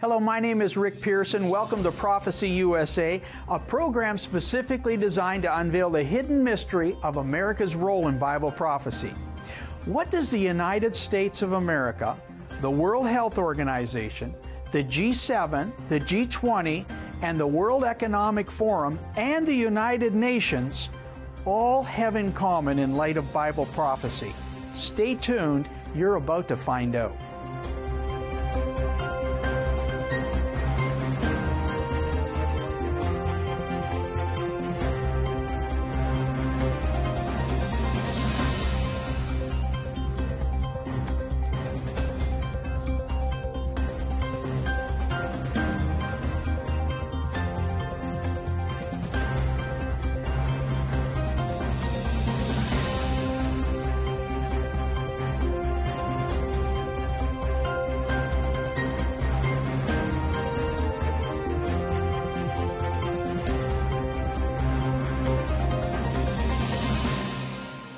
Hello, my name is Rick Pearson. Welcome to Prophecy USA, a program specifically designed to unveil the hidden mystery of America's role in Bible prophecy. What does the United States of America, the World Health Organization, the G7, the G20, and the World Economic Forum and the United Nations all have in common in light of Bible prophecy? Stay tuned, you're about to find out.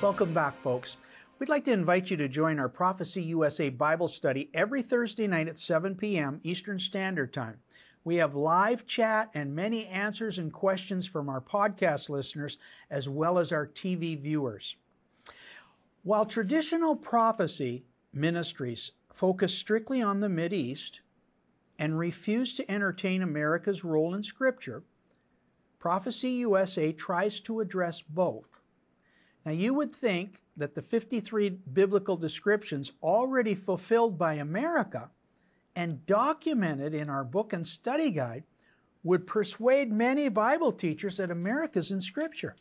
Welcome back, folks. We'd like to invite you to join our Prophecy USA Bible study every Thursday night at 7 p.m. Eastern Standard Time. We have live chat and many answers and questions from our podcast listeners as well as our TV viewers. While traditional prophecy ministries focus strictly on the East and refuse to entertain America's role in Scripture, Prophecy USA tries to address both. Now, you would think that the 53 biblical descriptions already fulfilled by America and documented in our book and study guide would persuade many Bible teachers that America's in Scripture.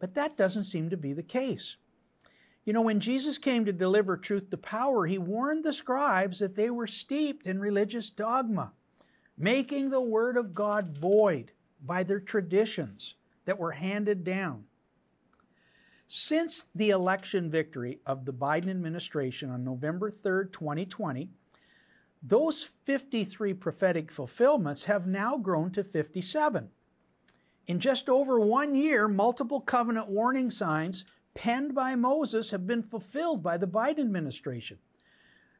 But that doesn't seem to be the case. You know, when Jesus came to deliver truth to power, he warned the scribes that they were steeped in religious dogma, making the Word of God void by their traditions that were handed down. Since the election victory of the Biden administration on November 3rd, 2020, those 53 prophetic fulfillments have now grown to 57. In just over one year, multiple covenant warning signs penned by Moses have been fulfilled by the Biden administration.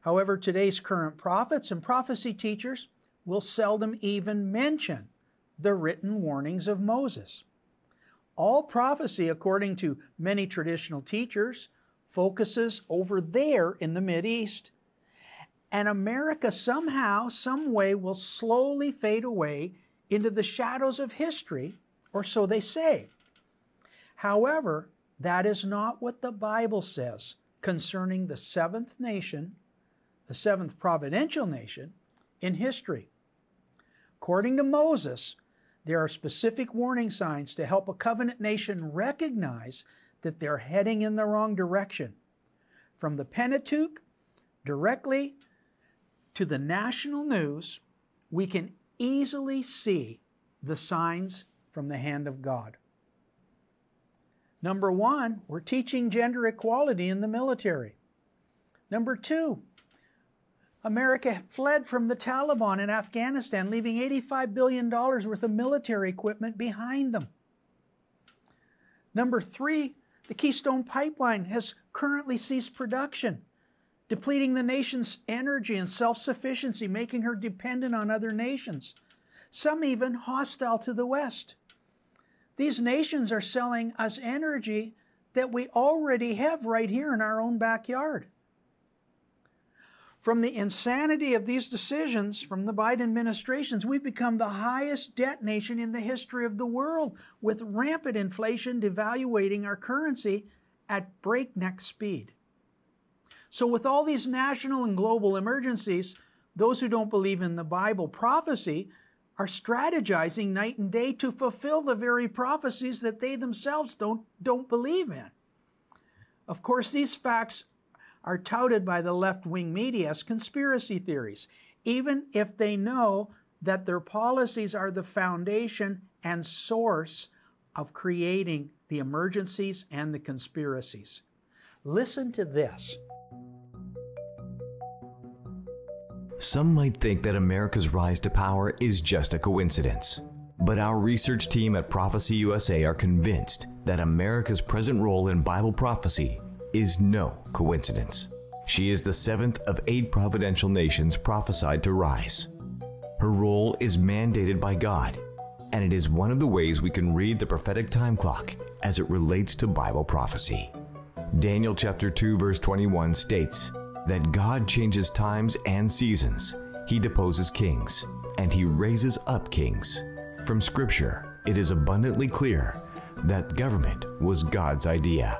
However, today's current prophets and prophecy teachers will seldom even mention the written warnings of Moses. All prophecy, according to many traditional teachers, focuses over there in the East, And America somehow, some way, will slowly fade away into the shadows of history, or so they say. However, that is not what the Bible says concerning the seventh nation, the seventh providential nation in history. According to Moses, there are specific warning signs to help a covenant nation recognize that they're heading in the wrong direction. From the Pentateuch directly to the national news, we can easily see the signs from the hand of God. Number one, we're teaching gender equality in the military. Number two, America fled from the Taliban in Afghanistan, leaving $85 billion worth of military equipment behind them. Number three, the Keystone Pipeline has currently ceased production, depleting the nation's energy and self sufficiency, making her dependent on other nations, some even hostile to the West. These nations are selling us energy that we already have right here in our own backyard. From the insanity of these decisions from the Biden administrations, we've become the highest debt nation in the history of the world, with rampant inflation devaluating our currency at breakneck speed. So, with all these national and global emergencies, those who don't believe in the Bible prophecy are strategizing night and day to fulfill the very prophecies that they themselves don't, don't believe in. Of course, these facts are touted by the left wing media as conspiracy theories, even if they know that their policies are the foundation and source of creating the emergencies and the conspiracies. Listen to this. Some might think that America's rise to power is just a coincidence. But our research team at Prophecy USA are convinced that America's present role in Bible prophecy is no coincidence. She is the seventh of eight providential nations prophesied to rise. Her role is mandated by God, and it is one of the ways we can read the prophetic time clock as it relates to Bible prophecy. Daniel chapter 2 verse 21 states that God changes times and seasons. He deposes kings and he raises up kings. From scripture, it is abundantly clear that government was God's idea.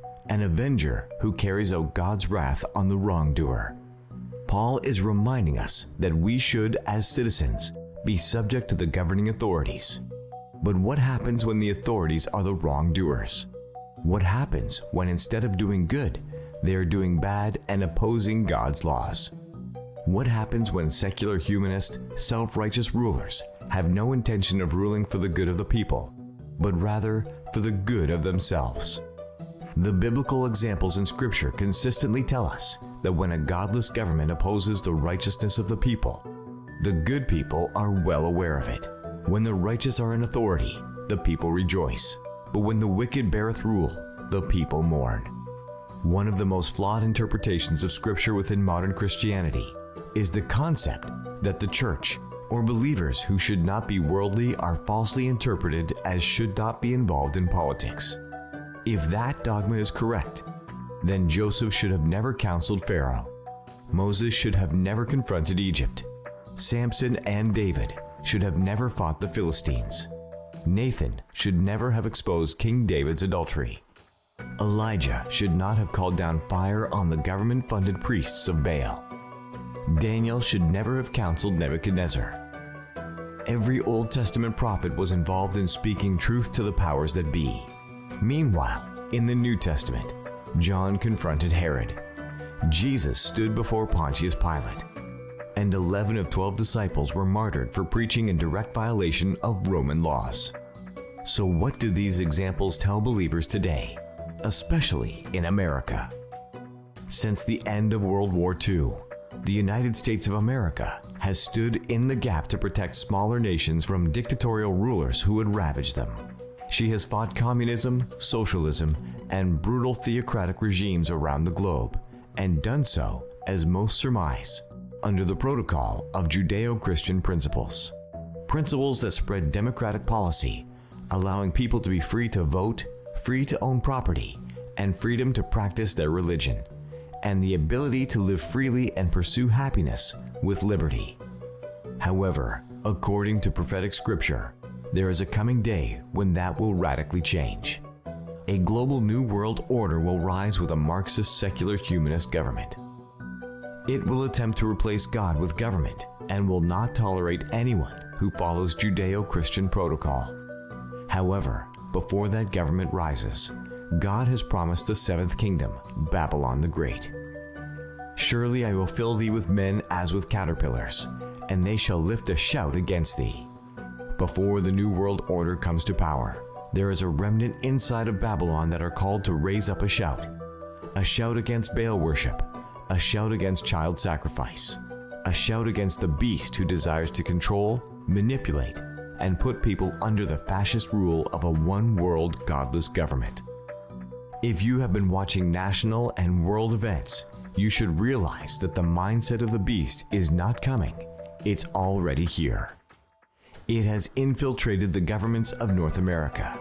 an avenger who carries out God's wrath on the wrongdoer. Paul is reminding us that we should, as citizens, be subject to the governing authorities. But what happens when the authorities are the wrongdoers? What happens when instead of doing good, they are doing bad and opposing God's laws? What happens when secular humanist, self righteous rulers have no intention of ruling for the good of the people, but rather for the good of themselves? The biblical examples in Scripture consistently tell us that when a godless government opposes the righteousness of the people, the good people are well aware of it. When the righteous are in authority, the people rejoice. But when the wicked beareth rule, the people mourn. One of the most flawed interpretations of Scripture within modern Christianity is the concept that the church, or believers who should not be worldly, are falsely interpreted as should not be involved in politics. If that dogma is correct, then Joseph should have never counseled Pharaoh. Moses should have never confronted Egypt. Samson and David should have never fought the Philistines. Nathan should never have exposed King David's adultery. Elijah should not have called down fire on the government funded priests of Baal. Daniel should never have counseled Nebuchadnezzar. Every Old Testament prophet was involved in speaking truth to the powers that be. Meanwhile, in the New Testament, John confronted Herod. Jesus stood before Pontius Pilate. And 11 of 12 disciples were martyred for preaching in direct violation of Roman laws. So, what do these examples tell believers today, especially in America? Since the end of World War II, the United States of America has stood in the gap to protect smaller nations from dictatorial rulers who would ravage them. She has fought communism, socialism, and brutal theocratic regimes around the globe, and done so, as most surmise, under the protocol of Judeo Christian principles. Principles that spread democratic policy, allowing people to be free to vote, free to own property, and freedom to practice their religion, and the ability to live freely and pursue happiness with liberty. However, according to prophetic scripture, there is a coming day when that will radically change. A global new world order will rise with a Marxist secular humanist government. It will attempt to replace God with government and will not tolerate anyone who follows Judeo Christian protocol. However, before that government rises, God has promised the seventh kingdom, Babylon the Great. Surely I will fill thee with men as with caterpillars, and they shall lift a shout against thee. Before the New World Order comes to power, there is a remnant inside of Babylon that are called to raise up a shout. A shout against Baal worship, a shout against child sacrifice, a shout against the beast who desires to control, manipulate, and put people under the fascist rule of a one world godless government. If you have been watching national and world events, you should realize that the mindset of the beast is not coming, it's already here. It has infiltrated the governments of North America.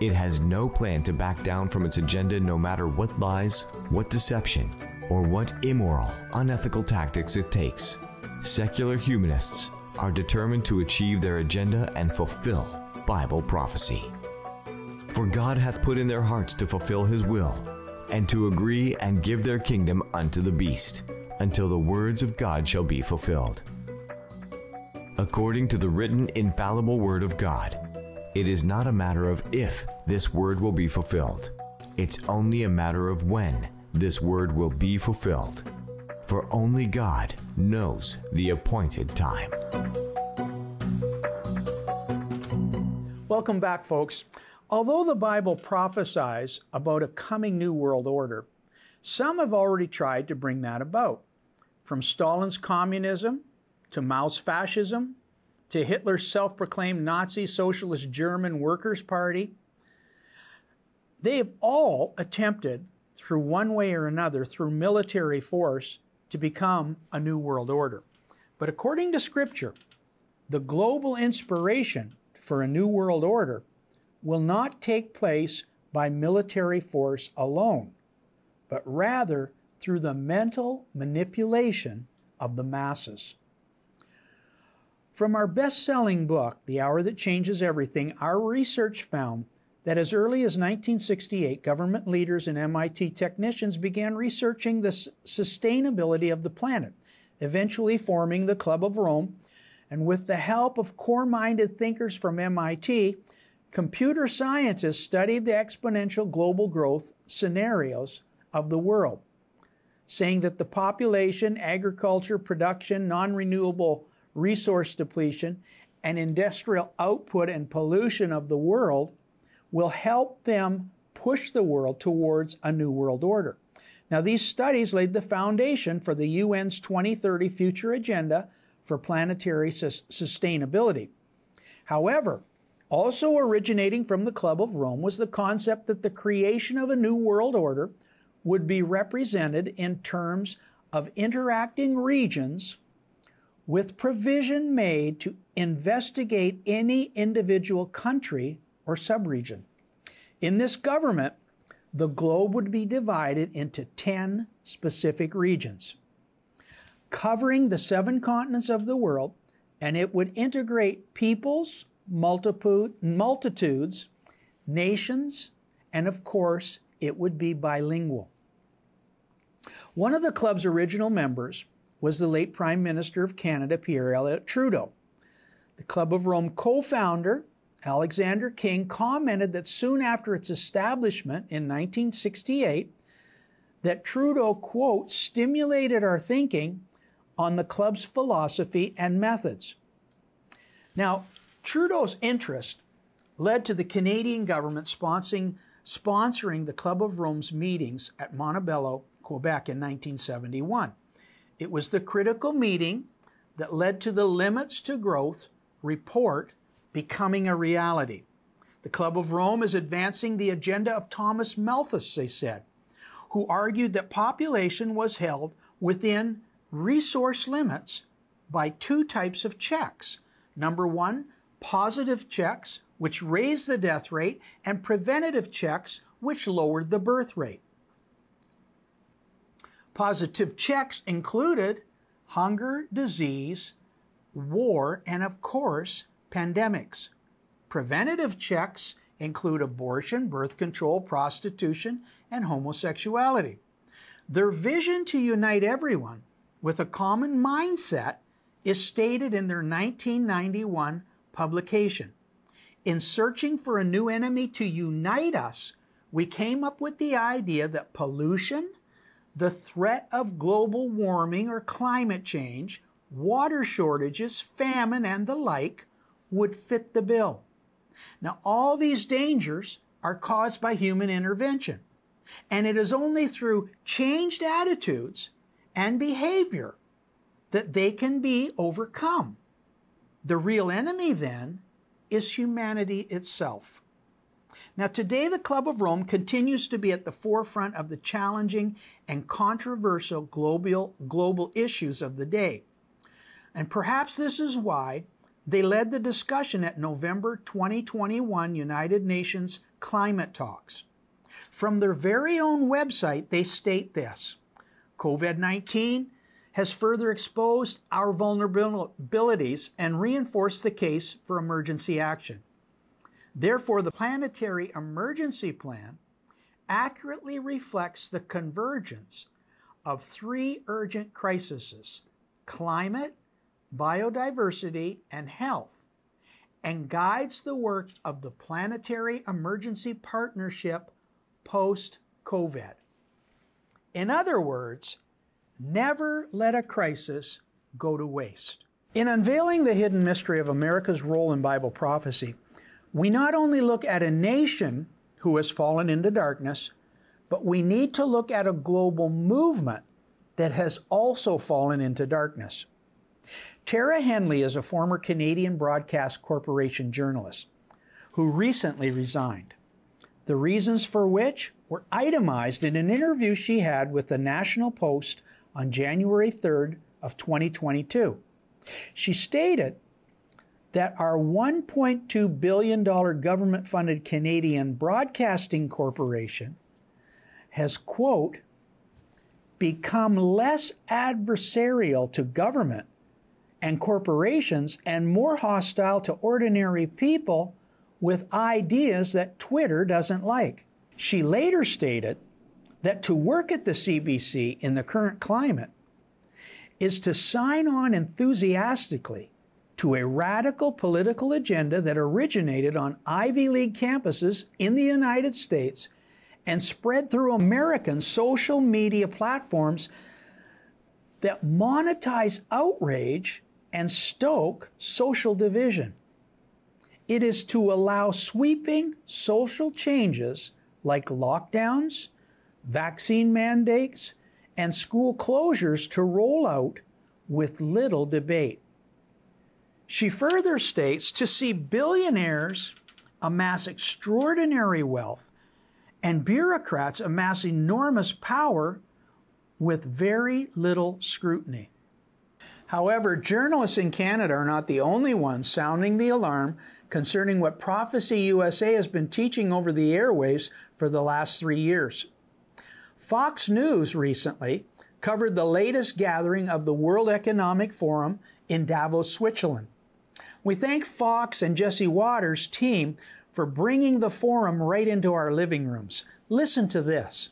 It has no plan to back down from its agenda no matter what lies, what deception, or what immoral, unethical tactics it takes. Secular humanists are determined to achieve their agenda and fulfill Bible prophecy. For God hath put in their hearts to fulfill his will, and to agree and give their kingdom unto the beast, until the words of God shall be fulfilled. According to the written infallible word of God, it is not a matter of if this word will be fulfilled. It's only a matter of when this word will be fulfilled. For only God knows the appointed time. Welcome back, folks. Although the Bible prophesies about a coming new world order, some have already tried to bring that about. From Stalin's communism to Mao's fascism to Hitler's self proclaimed Nazi Socialist German Workers' Party, they have all attempted, through one way or another, through military force, to become a new world order. But according to Scripture, the global inspiration for a new world order will not take place by military force alone, but rather through the mental manipulation of the masses. From our best selling book, The Hour That Changes Everything, our research found that as early as 1968, government leaders and MIT technicians began researching the sustainability of the planet, eventually forming the Club of Rome. And with the help of core minded thinkers from MIT, computer scientists studied the exponential global growth scenarios of the world, saying that the population, agriculture, production, non renewable resource depletion, and industrial output and pollution of the world will help them push the world towards a new world order. Now, these studies laid the foundation for the UN's 2030 future agenda for planetary sus- sustainability. However, also originating from the Club of Rome was the concept that the creation of a new world order would be represented in terms of interacting regions with provision made to investigate any individual country or subregion. In this government, the globe would be divided into 10 specific regions covering the seven continents of the world, and it would integrate peoples, multitudes, nations, and of course, it would be bilingual. One of the club's original members was the late Prime Minister of Canada, Pierre Elliott Trudeau. The Club of Rome co founder, Alexander King, commented that soon after its establishment in 1968, that Trudeau, quote, stimulated our thinking on the club's philosophy and methods. Now, Trudeau's interest led to the Canadian government sponsoring, sponsoring the Club of Rome's meetings at Montebello, Quebec in 1971. It was the critical meeting that led to the Limits to Growth report becoming a reality. The Club of Rome is advancing the agenda of Thomas Malthus, they said, who argued that population was held within resource limits by two types of checks. Number one, positive checks, which raised the death rate, and preventative checks, which lowered the birth rate. Positive checks included hunger, disease, war, and of course, pandemics. Preventative checks include abortion, birth control, prostitution, and homosexuality. Their vision to unite everyone with a common mindset is stated in their 1991 publication. In searching for a new enemy to unite us, we came up with the idea that pollution, the threat of global warming or climate change, water shortages, famine, and the like would fit the bill. Now, all these dangers are caused by human intervention. And it is only through changed attitudes and behavior that they can be overcome. The real enemy then is humanity itself. Now, today, the Club of Rome continues to be at the forefront of the challenging and controversial global, global issues of the day. And perhaps this is why they led the discussion at November 2021 United Nations climate talks. From their very own website, they state this COVID 19 has further exposed our vulnerabilities and reinforced the case for emergency action. Therefore, the Planetary Emergency Plan accurately reflects the convergence of three urgent crises climate, biodiversity, and health, and guides the work of the Planetary Emergency Partnership post COVID. In other words, never let a crisis go to waste. In unveiling the hidden mystery of America's role in Bible prophecy, We not only look at a nation who has fallen into darkness, but we need to look at a global movement that has also fallen into darkness. Tara Henley is a former Canadian Broadcast Corporation journalist who recently resigned. The reasons for which were itemized in an interview she had with the National Post on January 3rd of 2022. She stated that our $1.2 billion government funded Canadian Broadcasting Corporation has, quote, become less adversarial to government and corporations and more hostile to ordinary people with ideas that Twitter doesn't like. She later stated that to work at the CBC in the current climate is to sign on enthusiastically to a radical political agenda that originated on Ivy League campuses in the United States and spread through American social media platforms that monetize outrage and stoke social division. It is to allow sweeping social changes like lockdowns, vaccine mandates, and school closures to roll out with little debate. She further states to see billionaires amass extraordinary wealth and bureaucrats amass enormous power with very little scrutiny. However, journalists in Canada are not the only ones sounding the alarm concerning what Prophecy USA has been teaching over the airwaves for the last three years. Fox News recently covered the latest gathering of the World Economic Forum in Davos, Switzerland. We thank Fox and Jesse Watters' team for bringing the forum right into our living rooms. Listen to this.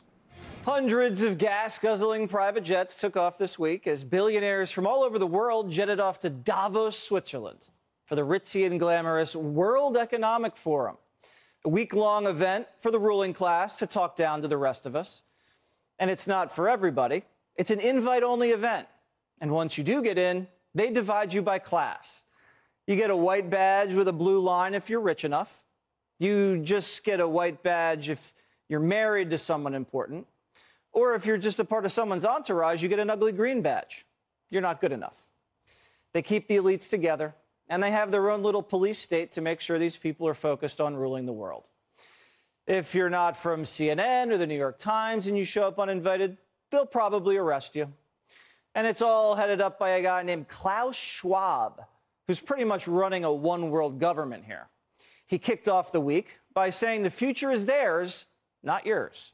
Hundreds of gas guzzling private jets took off this week as billionaires from all over the world jetted off to Davos, Switzerland for the ritzy and glamorous World Economic Forum, a week long event for the ruling class to talk down to the rest of us. And it's not for everybody, it's an invite only event. And once you do get in, they divide you by class. You get a white badge with a blue line if you're rich enough. You just get a white badge if you're married to someone important. Or if you're just a part of someone's entourage, you get an ugly green badge. You're not good enough. They keep the elites together, and they have their own little police state to make sure these people are focused on ruling the world. If you're not from CNN or the New York Times and you show up uninvited, they'll probably arrest you. And it's all headed up by a guy named Klaus Schwab, who's pretty much running a one world government here. He kicked off the week by saying the future is theirs, not yours.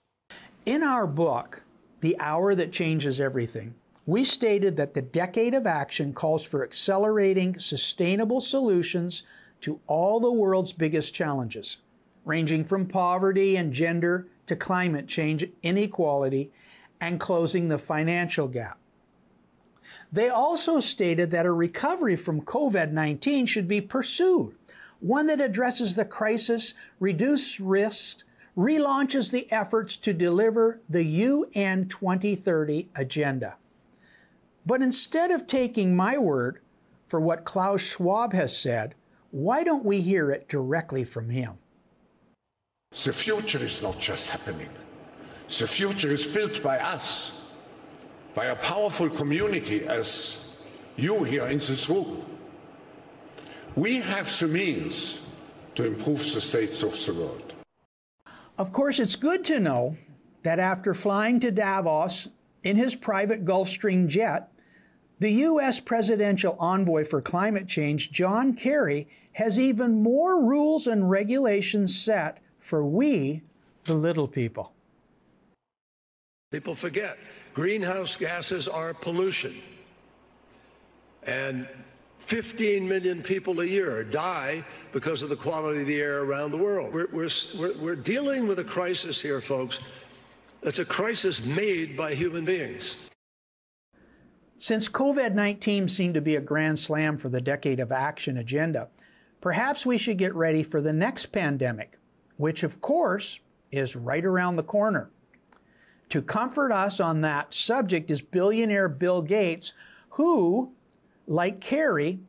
In our book, The Hour That Changes Everything, we stated that the decade of action calls for accelerating sustainable solutions to all the world's biggest challenges, ranging from poverty and gender to climate change, inequality, and closing the financial gap. They also stated that a recovery from COVID 19 should be pursued, one that addresses the crisis, reduces risks, relaunches the efforts to deliver the UN 2030 agenda. But instead of taking my word for what Klaus Schwab has said, why don't we hear it directly from him? The future is not just happening. The future is built by us, by a powerful community as you here in this room. We have the means to improve the states of the world. Of course, it's good to know that after flying to Davos in his private Gulfstream jet, the U.S. presidential envoy for climate change, John Kerry, has even more rules and regulations set for we, the little people. People forget greenhouse gases are pollution. And 15 million people a year die because of the quality of the air around the world. We're, we're, we're, dealing with a crisis here, folks. It's a crisis made by human beings. Since COVID 19 seemed to be a grand slam for the Decade of Action agenda, perhaps we should get ready for the next pandemic, which, of course, is right around the corner. To comfort us on that subject is billionaire Bill Gates, who like Kerry,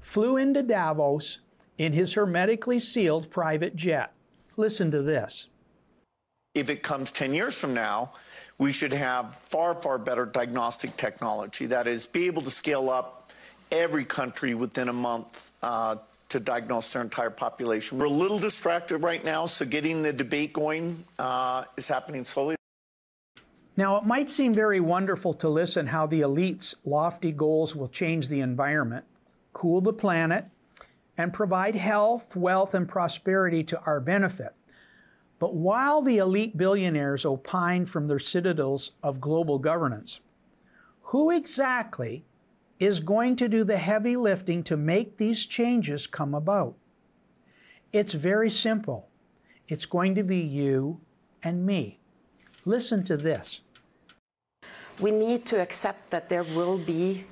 flew into Davos in his hermetically sealed private jet. Listen to this. If it comes 10 years from now, we should have far, far better diagnostic technology. That is, be able to scale up every country within a month uh, to diagnose their entire population. We're a little distracted right now, so getting the debate going uh, is happening slowly. Now, it might seem very wonderful to listen how the elite's lofty goals will change the environment, cool the planet, and provide health, wealth, and prosperity to our benefit. But while the elite billionaires opine from their citadels of global governance, who exactly is going to do the heavy lifting to make these changes come about? It's very simple. It's going to be you and me. Listen to this. We need to accept that there will be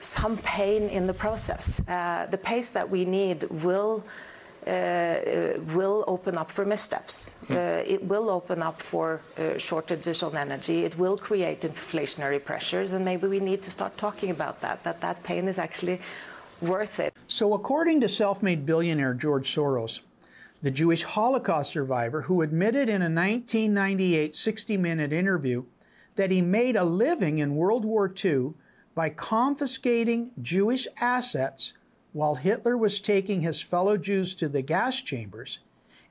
some pain in the process. Uh, the pace that we need will uh, will open up for missteps. Hmm. Uh, it will open up for uh, shortages on energy. It will create inflationary pressures, and maybe we need to start talking about that. That that pain is actually worth it. So, according to self-made billionaire George Soros, the Jewish Holocaust survivor who admitted in a 1998 60-minute interview that he made a living in World War II by confiscating Jewish assets while Hitler was taking his fellow Jews to the gas chambers,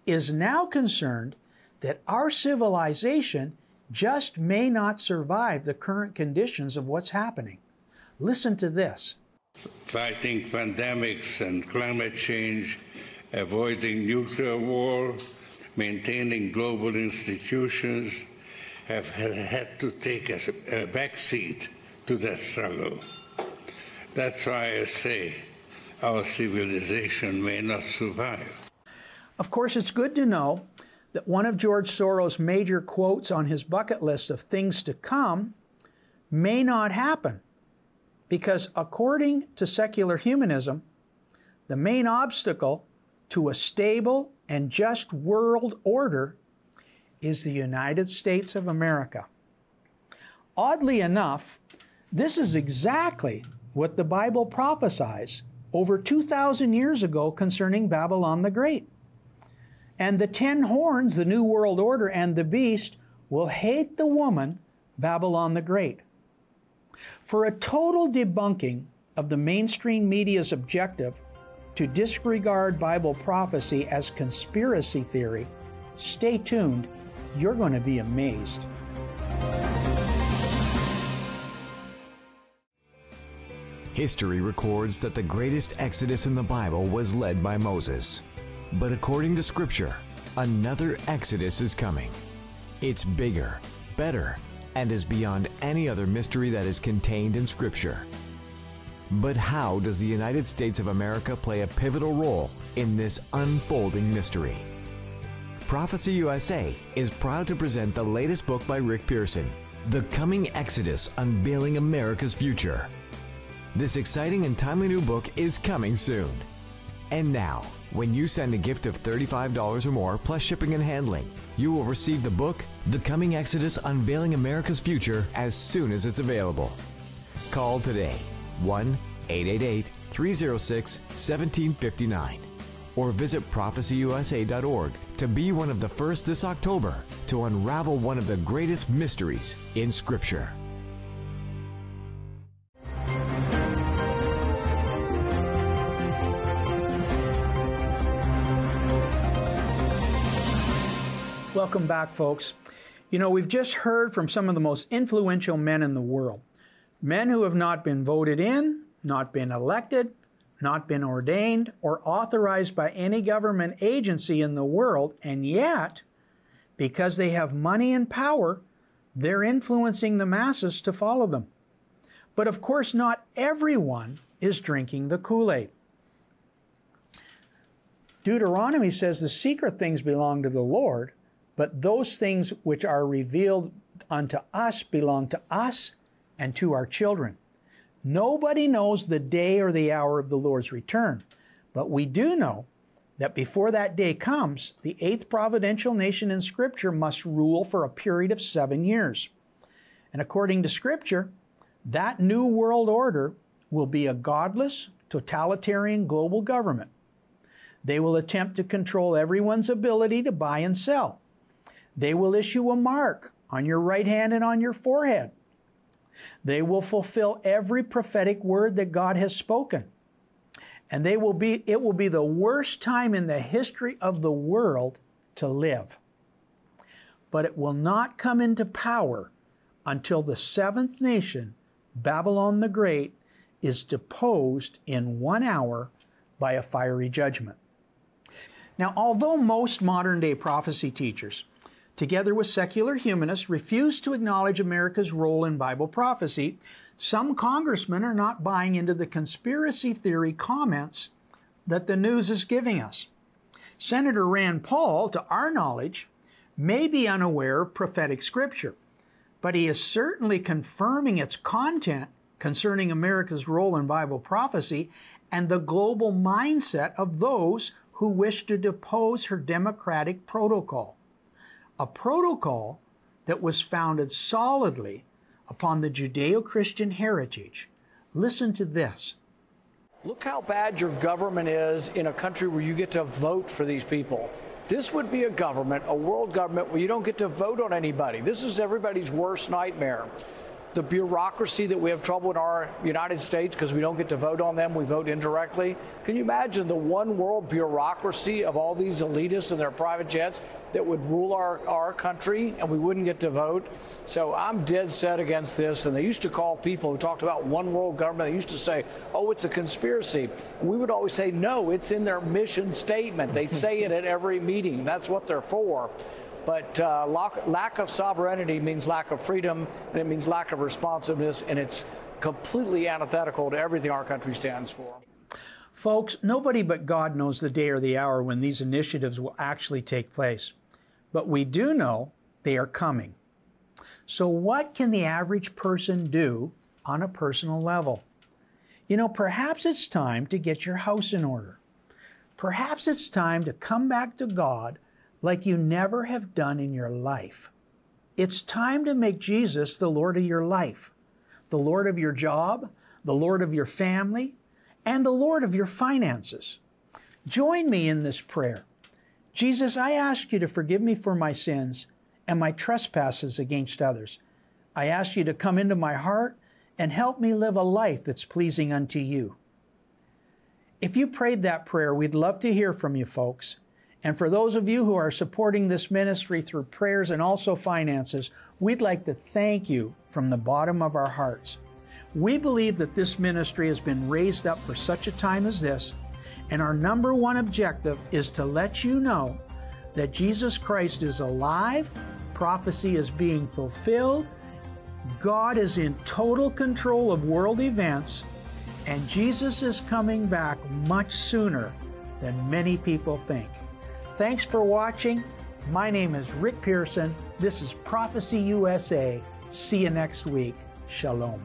is now concerned that our civilization just may not survive the current conditions of what's happening. Listen to this. Fighting pandemics and climate change, avoiding nuclear war, maintaining global institutions have had to take a, a backseat to that struggle. That's why I say our civilization may not survive. Of course, it's good to know that one of George Soros' major quotes on his bucket list of things to come may not happen because, according to secular humanism, the main obstacle to a stable and just world order is the United States of America. Oddly enough, this is exactly what the Bible prophesies over 2,000 years ago concerning Babylon the Great. And the ten horns, the New World Order, and the beast will hate the woman, Babylon the Great. For a total debunking of the mainstream media's objective to disregard Bible prophecy as conspiracy theory, stay tuned. You're going to be amazed. History records that the greatest exodus in the Bible was led by Moses. But according to Scripture, another exodus is coming. It's bigger, better, and is beyond any other mystery that is contained in Scripture. But how does the United States of America play a pivotal role in this unfolding mystery? Prophecy USA is proud to present the latest book by Rick Pearson, The Coming Exodus Unveiling America's Future. This exciting and timely new book is coming soon. And now, when you send a gift of $35 or more plus shipping and handling, you will receive the book, The Coming Exodus Unveiling America's Future, as soon as it's available. Call today 1 888 306 1759 or visit prophecyusa.org to be one of the first this October to unravel one of the greatest mysteries in Scripture. Welcome back, folks. You know, we've just heard from some of the most influential men in the world. Men who have not been voted in, not been elected, not been ordained, or authorized by any government agency in the world, and yet, because they have money and power, they're influencing the masses to follow them. But of course, not everyone is drinking the Kool Aid. Deuteronomy says the secret things belong to the Lord, but those things which are revealed unto us belong to us and to our children. Nobody knows the day or the hour of the Lord's return, but we do know that before that day comes, the eighth providential nation in Scripture must rule for a period of seven years. And according to Scripture, that new world order will be a godless, totalitarian global government. They will attempt to control everyone's ability to buy and sell. They will issue a mark on your right hand and on your forehead. They will fulfill every prophetic word that God has spoken. And they will be it will be the worst time in the history of the world to live. But it will not come into power until the seventh nation, Babylon the Great, is deposed in one hour by a fiery judgment. Now, although most modern day prophecy teachers, together with secular humanists, refuse to acknowledge America's role in Bible prophecy, some congressmen are not buying into the conspiracy theory comments that the news is giving us. Senator Rand Paul, to our knowledge, may be unaware of prophetic scripture, but he is certainly confirming its content concerning America's role in Bible prophecy and the global mindset of those who wish to depose her democratic protocol. A protocol that was founded solidly upon the Judeo Christian heritage. Listen to this. Look how bad your government is in a country where you get to vote for these people. This would be a government, a world government, where you don't get to vote on anybody. This is everybody's worst nightmare the bureaucracy that we have trouble in our United States because we don't get to vote on them, we vote indirectly. Can you imagine the one world bureaucracy of all these elitists and their private jets that would rule our, our country and we wouldn't get to vote? So I'm dead set against this. And they used to call people who talked about one world government, they used to say, oh, it's a conspiracy. We would always say, no, it's in their mission statement. They say it at every meeting. That's what they're for. But uh, lack of sovereignty means lack of freedom, and it means lack of responsiveness, and it's completely antithetical to everything our country stands for. Folks, nobody but God knows the day or the hour when these initiatives will actually take place. But we do know they are coming. So, what can the average person do on a personal level? You know, perhaps it's time to get your house in order. Perhaps it's time to come back to God like you never have done in your life. It's time to make Jesus the Lord of your life, the Lord of your job, the Lord of your family, and the Lord of your finances. Join me in this prayer. Jesus, I ask you to forgive me for my sins and my trespasses against others. I ask you to come into my heart and help me live a life that's pleasing unto you. If you prayed that prayer, we'd love to hear from you, folks. And for those of you who are supporting this ministry through prayers and also finances, we'd like to thank you from the bottom of our hearts. We believe that this ministry has been raised up for such a time as this, and our number one objective is to let you know that Jesus Christ is alive, prophecy is being fulfilled, God is in total control of world events, and Jesus is coming back much sooner than many people think. Thanks for watching. My name is Rick Pearson. This is Prophecy USA. See you next week. Shalom.